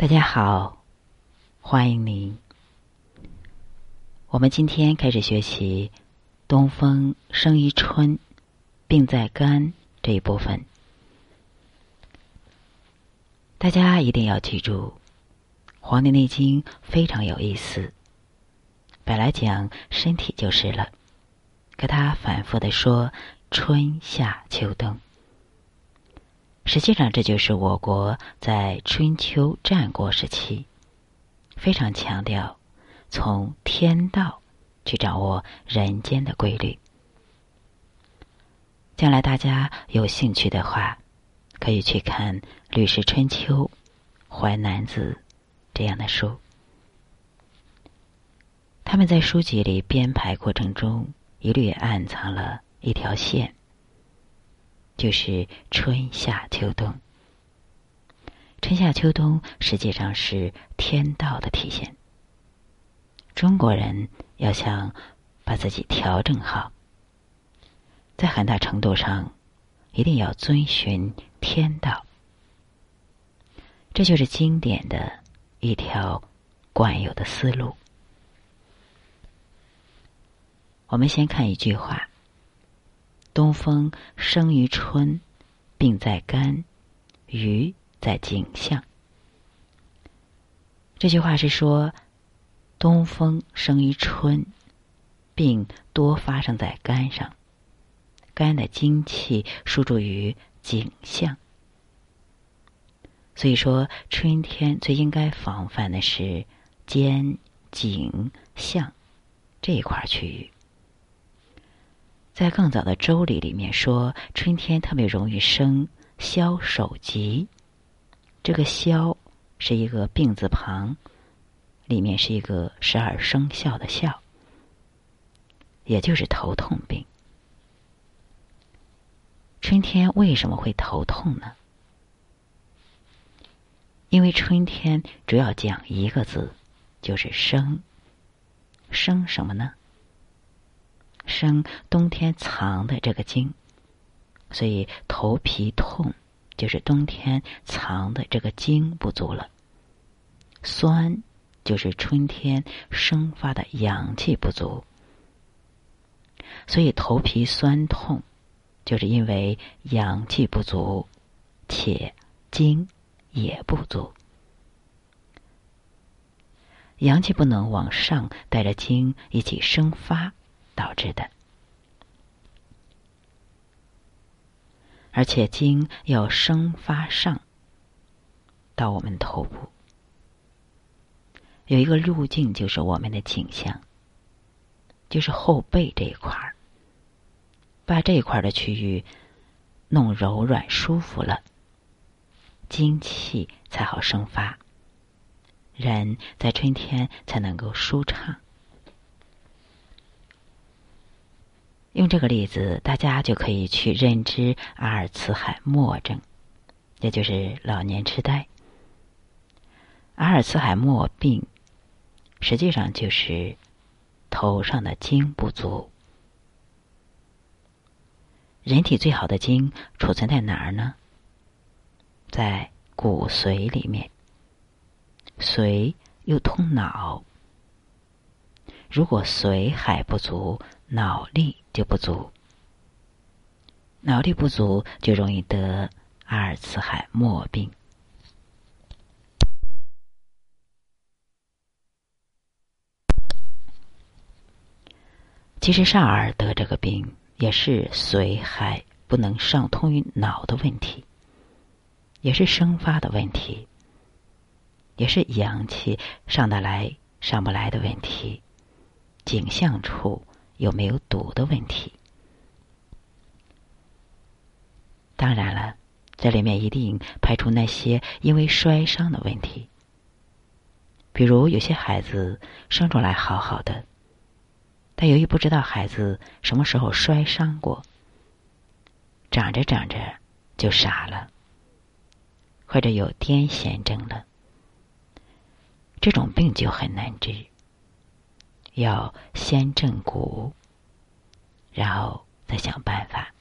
大家好，欢迎您。我们今天开始学习“东风生于春，病在肝”这一部分。大家一定要记住，《黄帝内经》非常有意思。本来讲身体就是了，可他反复的说春夏秋冬。实际上，这就是我国在春秋战国时期非常强调从天道去掌握人间的规律。将来大家有兴趣的话，可以去看《吕氏春秋》《淮南子》这样的书。他们在书籍里编排过程中，一律暗藏了一条线。就是春夏秋冬，春夏秋冬实际上是天道的体现。中国人要想把自己调整好，在很大程度上一定要遵循天道，这就是经典的一条惯有的思路。我们先看一句话。东风生于春，病在肝，余在颈项。这句话是说，东风生于春，病多发生在肝上，肝的精气输注于颈项。所以说，春天最应该防范的是肩、颈、项这一块区域。在更早的《周礼》里面说，春天特别容易生消手疾。这个“消”是一个病字旁，里面是一个十二生肖的“肖”，也就是头痛病。春天为什么会头痛呢？因为春天主要讲一个字，就是生。生什么呢？生冬天藏的这个精，所以头皮痛就是冬天藏的这个精不足了。酸就是春天生发的阳气不足，所以头皮酸痛就是因为阳气不足，且精也不足，阳气不能往上带着精一起生发。导致的，而且精要生发上到我们头部，有一个路径，就是我们的颈项，就是后背这一块儿，把这一块的区域弄柔软舒服了，精气才好生发，人在春天才能够舒畅。用这个例子，大家就可以去认知阿尔茨海默症，也就是老年痴呆。阿尔茨海默病实际上就是头上的精不足。人体最好的精储存在哪儿呢？在骨髓里面。髓又通脑，如果髓还不足，脑力。就不足，脑力不足就容易得阿尔茨海默病。其实少儿得这个病也是髓海不能上通于脑的问题，也是生发的问题，也是阳气上得来上不来的问题，颈项处。有没有堵的问题？当然了，这里面一定排除那些因为摔伤的问题。比如有些孩子生出来好好的，但由于不知道孩子什么时候摔伤过，长着长着就傻了，或者有癫痫症了，这种病就很难治。要先正骨，然后再想办法。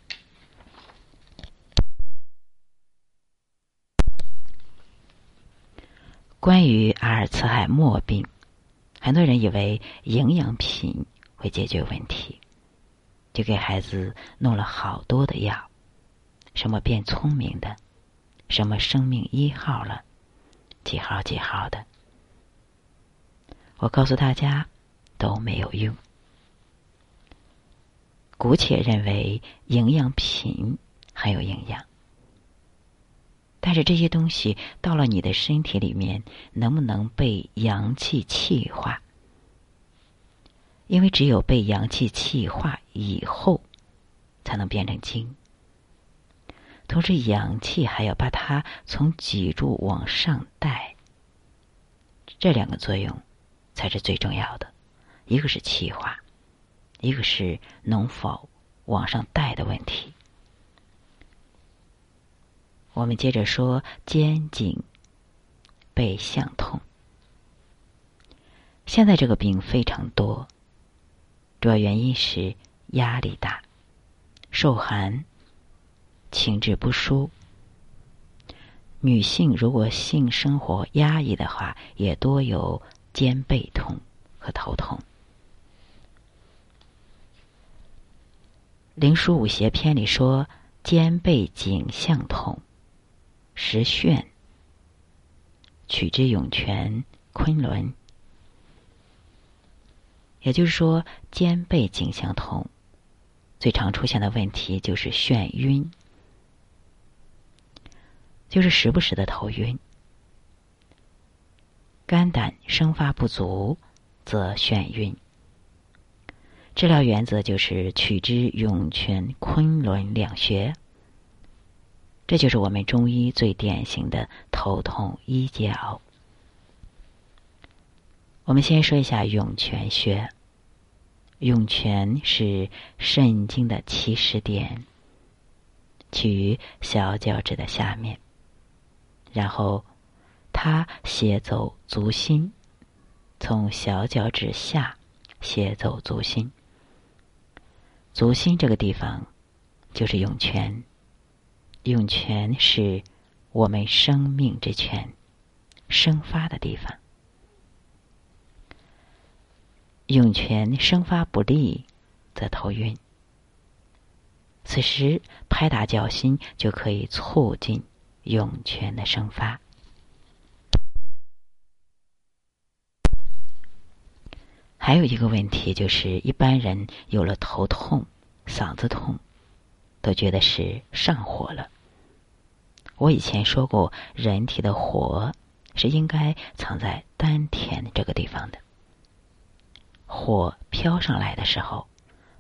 关于阿尔茨海默病，很多人以为营养品会解决问题，就给孩子弄了好多的药，什么变聪明的，什么生命一号了，几号几号的。我告诉大家都没有用。姑且认为营养品很有营养。但是这些东西到了你的身体里面，能不能被阳气气化？因为只有被阳气气化以后，才能变成精。同时，阳气还要把它从脊柱往上带，这两个作用才是最重要的。一个是气化，一个是能否往上带的问题。我们接着说肩颈背项痛。现在这个病非常多，主要原因是压力大、受寒、情志不舒。女性如果性生活压抑的话，也多有肩背痛和头痛。《灵枢五邪篇》里说，肩背颈项痛。时眩，取之涌泉、昆仑，也就是说，肩背颈相痛，最常出现的问题就是眩晕，就是时不时的头晕。肝胆生发不足，则眩晕。治疗原则就是取之涌泉、昆仑两穴。这就是我们中医最典型的头痛医脚。我们先说一下涌泉穴。涌泉是肾经的起始点，起于小脚趾的下面，然后它斜走足心，从小脚趾下斜走足心。足心这个地方就是涌泉。涌泉是我们生命之泉，生发的地方。涌泉生发不利，则头晕。此时拍打脚心，就可以促进涌泉的生发。还有一个问题就是，一般人有了头痛、嗓子痛，都觉得是上火了。我以前说过，人体的火是应该藏在丹田这个地方的。火飘上来的时候，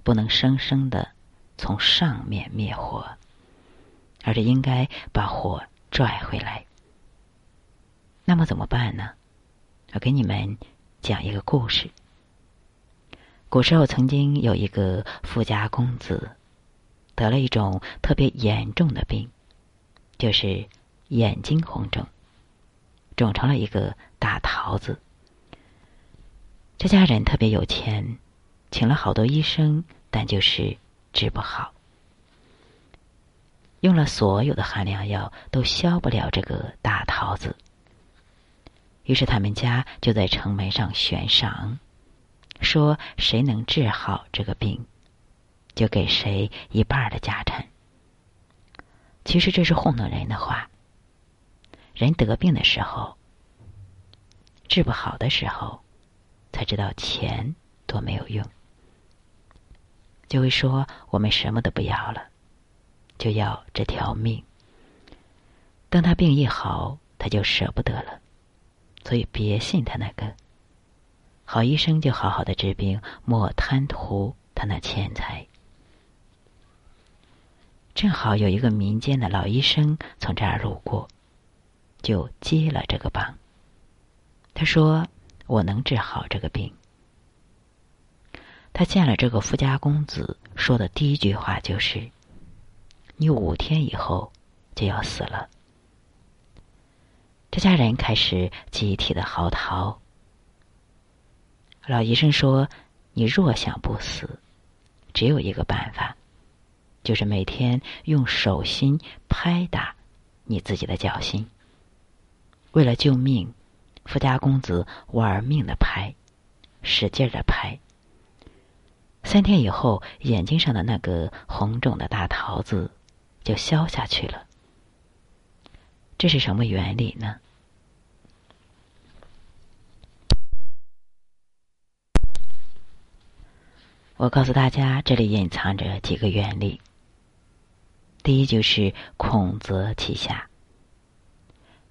不能生生的从上面灭火，而是应该把火拽回来。那么怎么办呢？我给你们讲一个故事。古时候曾经有一个富家公子，得了一种特别严重的病。就是眼睛红肿，肿成了一个大桃子。这家人特别有钱，请了好多医生，但就是治不好。用了所有的寒凉药，都消不了这个大桃子。于是他们家就在城门上悬赏，说谁能治好这个病，就给谁一半的家产。其实这是糊弄人的话。人得病的时候，治不好的时候，才知道钱多没有用，就会说我们什么都不要了，就要这条命。等他病一好，他就舍不得了，所以别信他那个。好医生就好好的治病，莫贪图他那钱财。正好有一个民间的老医生从这儿路过，就接了这个棒。他说：“我能治好这个病。”他见了这个富家公子，说的第一句话就是：“你五天以后就要死了。”这家人开始集体的嚎啕。老医生说：“你若想不死，只有一个办法。”就是每天用手心拍打你自己的脚心，为了救命，富家公子玩命的拍，使劲的拍。三天以后，眼睛上的那个红肿的大桃子就消下去了。这是什么原理呢？我告诉大家，这里隐藏着几个原理。第一就是恐则其下，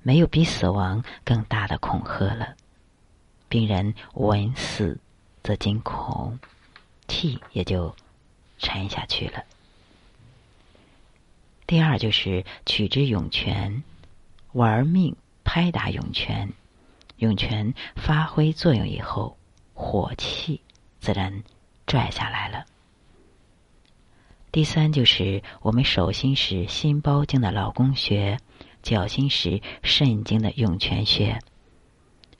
没有比死亡更大的恐吓了。病人闻死则惊恐。气也就沉下去了。第二就是取之涌泉，玩命拍打涌泉，涌泉发挥作用以后，火气自然拽下来了。第三就是我们手心是心包经的老公穴，脚心是肾经的涌泉穴。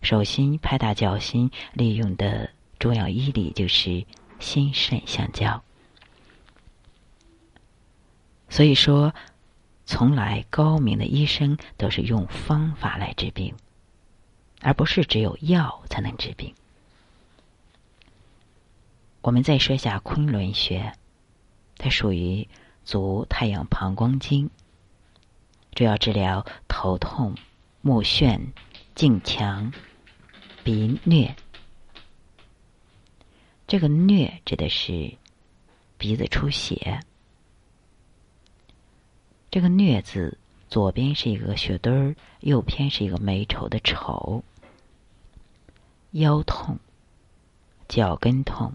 手心拍打脚心，利用的重要医理就是。心肾相交，所以说，从来高明的医生都是用方法来治病，而不是只有药才能治病。我们再说一下昆仑穴，它属于足太阳膀胱经，主要治疗头痛、目眩、颈强、鼻疟。这个疟指的是鼻子出血。这个疟字左边是一个血堆儿，右边是一个美丑的丑。腰痛、脚跟痛、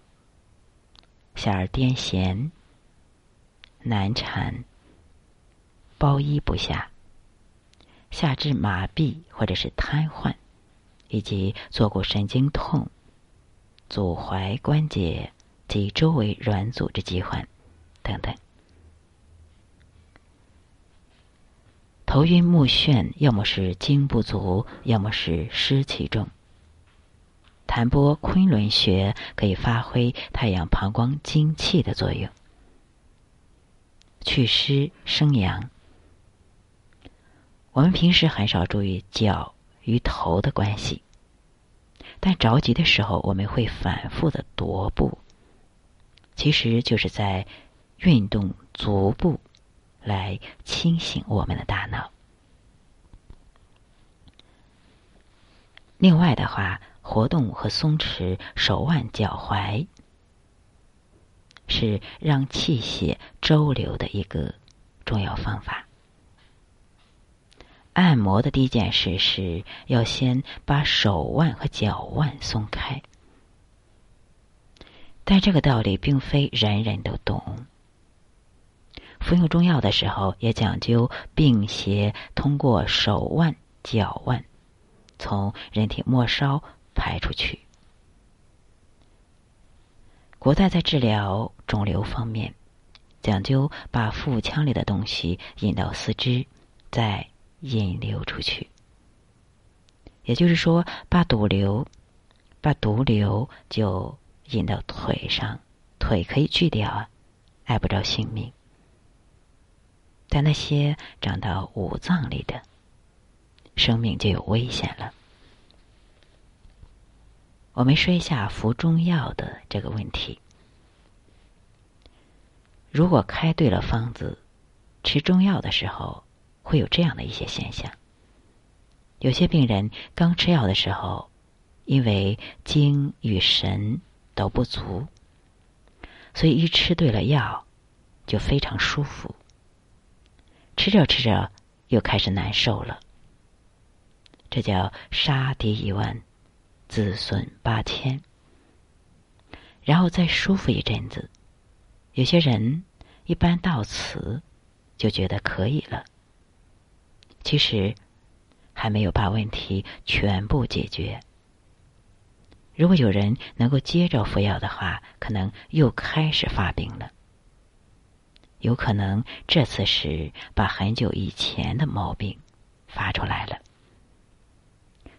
小儿癫痫、难产、包衣不下、下肢麻痹或者是瘫痪，以及坐骨神经痛。足踝关节及周围软组织疾患等等，头晕目眩，要么是精不足，要么是湿气重。弹拨昆仑穴可以发挥太阳膀胱精气的作用，祛湿生阳。我们平时很少注意脚与头的关系。但着急的时候，我们会反复的踱步，其实就是在运动足部，来清醒我们的大脑。另外的话，活动和松弛手腕、脚踝，是让气血周流的一个重要方法。按摩的第一件事是要先把手腕和脚腕松开，但这个道理并非人人都懂。服用中药的时候也讲究病邪通过手腕、脚腕从人体末梢排出去。古代在治疗肿瘤方面，讲究把腹腔里的东西引到四肢，再。引流出去，也就是说，把毒瘤、把毒瘤就引到腿上，腿可以锯掉啊，碍不着性命。但那些长到五脏里的，生命就有危险了。我们说一下服中药的这个问题。如果开对了方子，吃中药的时候。会有这样的一些现象：有些病人刚吃药的时候，因为精与神都不足，所以一吃对了药，就非常舒服。吃着吃着又开始难受了，这叫杀敌一万，自损八千。然后再舒服一阵子，有些人一般到此就觉得可以了。其实还没有把问题全部解决。如果有人能够接着服药的话，可能又开始发病了。有可能这次是把很久以前的毛病发出来了。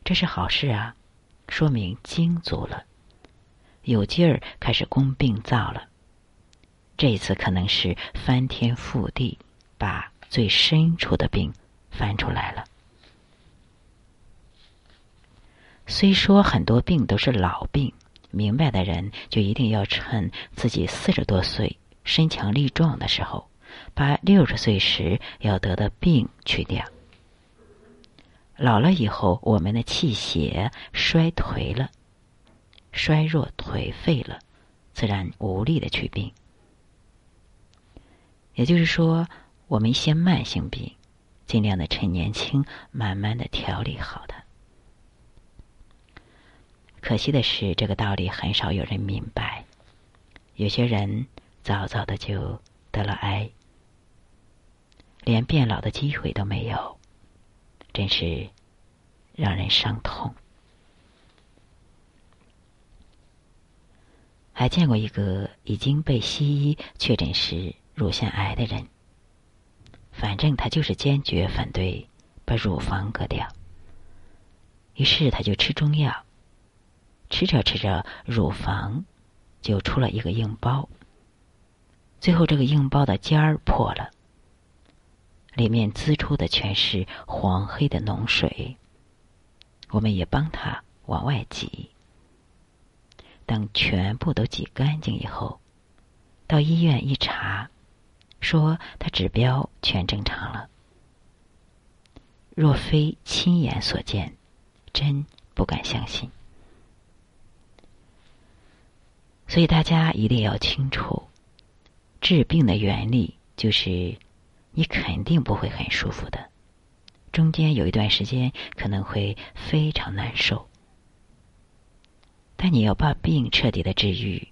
这是好事啊，说明精足了，有劲儿开始攻病灶了。这一次可能是翻天覆地，把最深处的病。翻出来了。虽说很多病都是老病，明白的人就一定要趁自己四十多岁、身强力壮的时候，把六十岁时要得的病去掉。老了以后，我们的气血衰颓了，衰弱颓废了，自然无力的去病。也就是说，我们一些慢性病，尽量的趁年轻，慢慢的调理好它。可惜的是，这个道理很少有人明白。有些人早早的就得了癌，连变老的机会都没有，真是让人伤痛。还见过一个已经被西医确诊是乳腺癌的人，反正他就是坚决反对把乳房割掉，于是他就吃中药。吃着吃着，乳房就出了一个硬包。最后，这个硬包的尖儿破了，里面滋出的全是黄黑的脓水。我们也帮他往外挤。等全部都挤干净以后，到医院一查，说他指标全正常了。若非亲眼所见，真不敢相信。所以大家一定要清楚，治病的原理就是，你肯定不会很舒服的，中间有一段时间可能会非常难受，但你要把病彻底的治愈，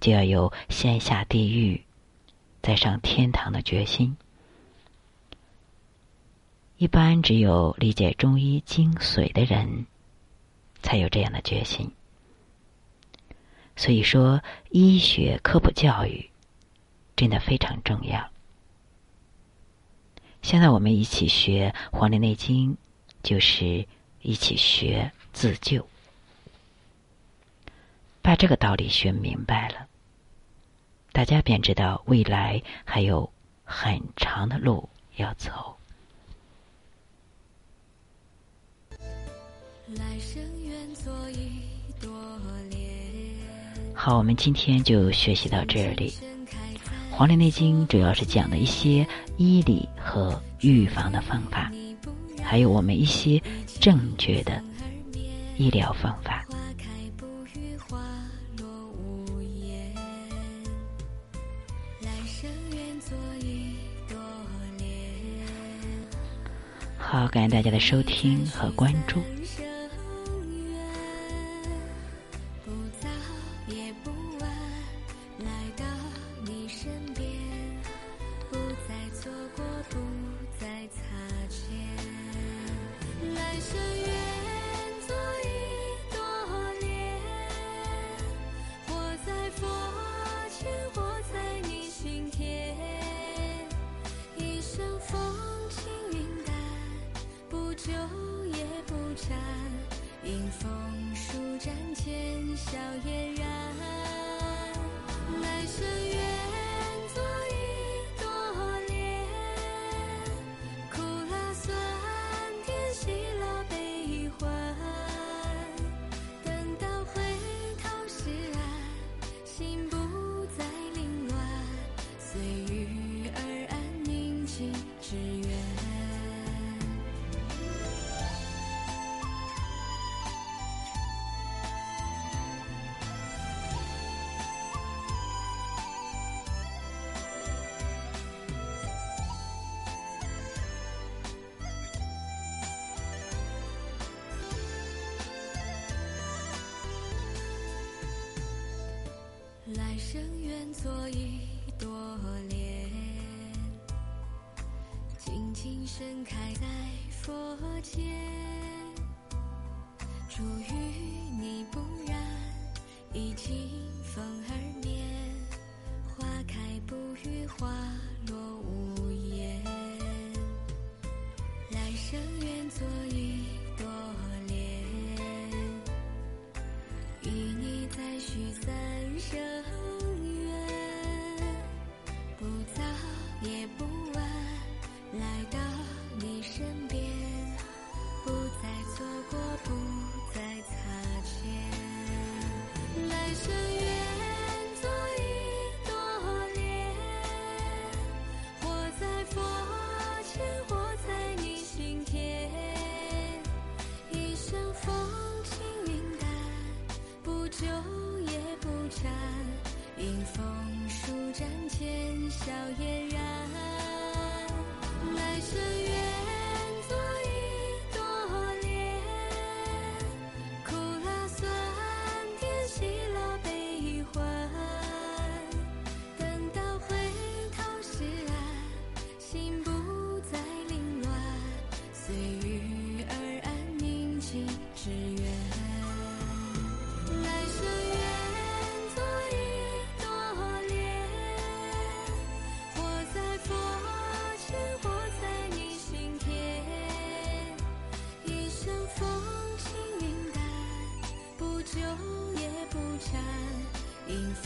就要有先下地狱，再上天堂的决心。一般只有理解中医精髓的人，才有这样的决心。所以说，医学科普教育真的非常重要。现在我们一起学《黄帝内经》，就是一起学自救。把这个道理学明白了，大家便知道未来还有很长的路要走。来生愿做一好，我们今天就学习到这里。《黄帝内经》主要是讲的一些医理和预防的方法，还有我们一些正确的医疗方法。好，感谢大家的收听和关注。来生愿做一盛开在佛前。酒也不沾，迎风舒展，浅笑嫣然。来生缘。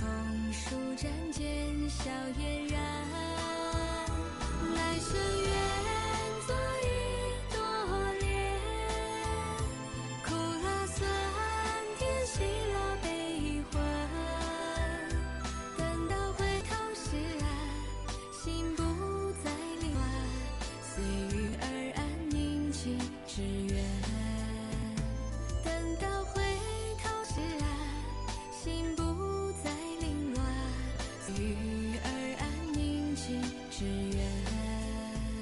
Oh.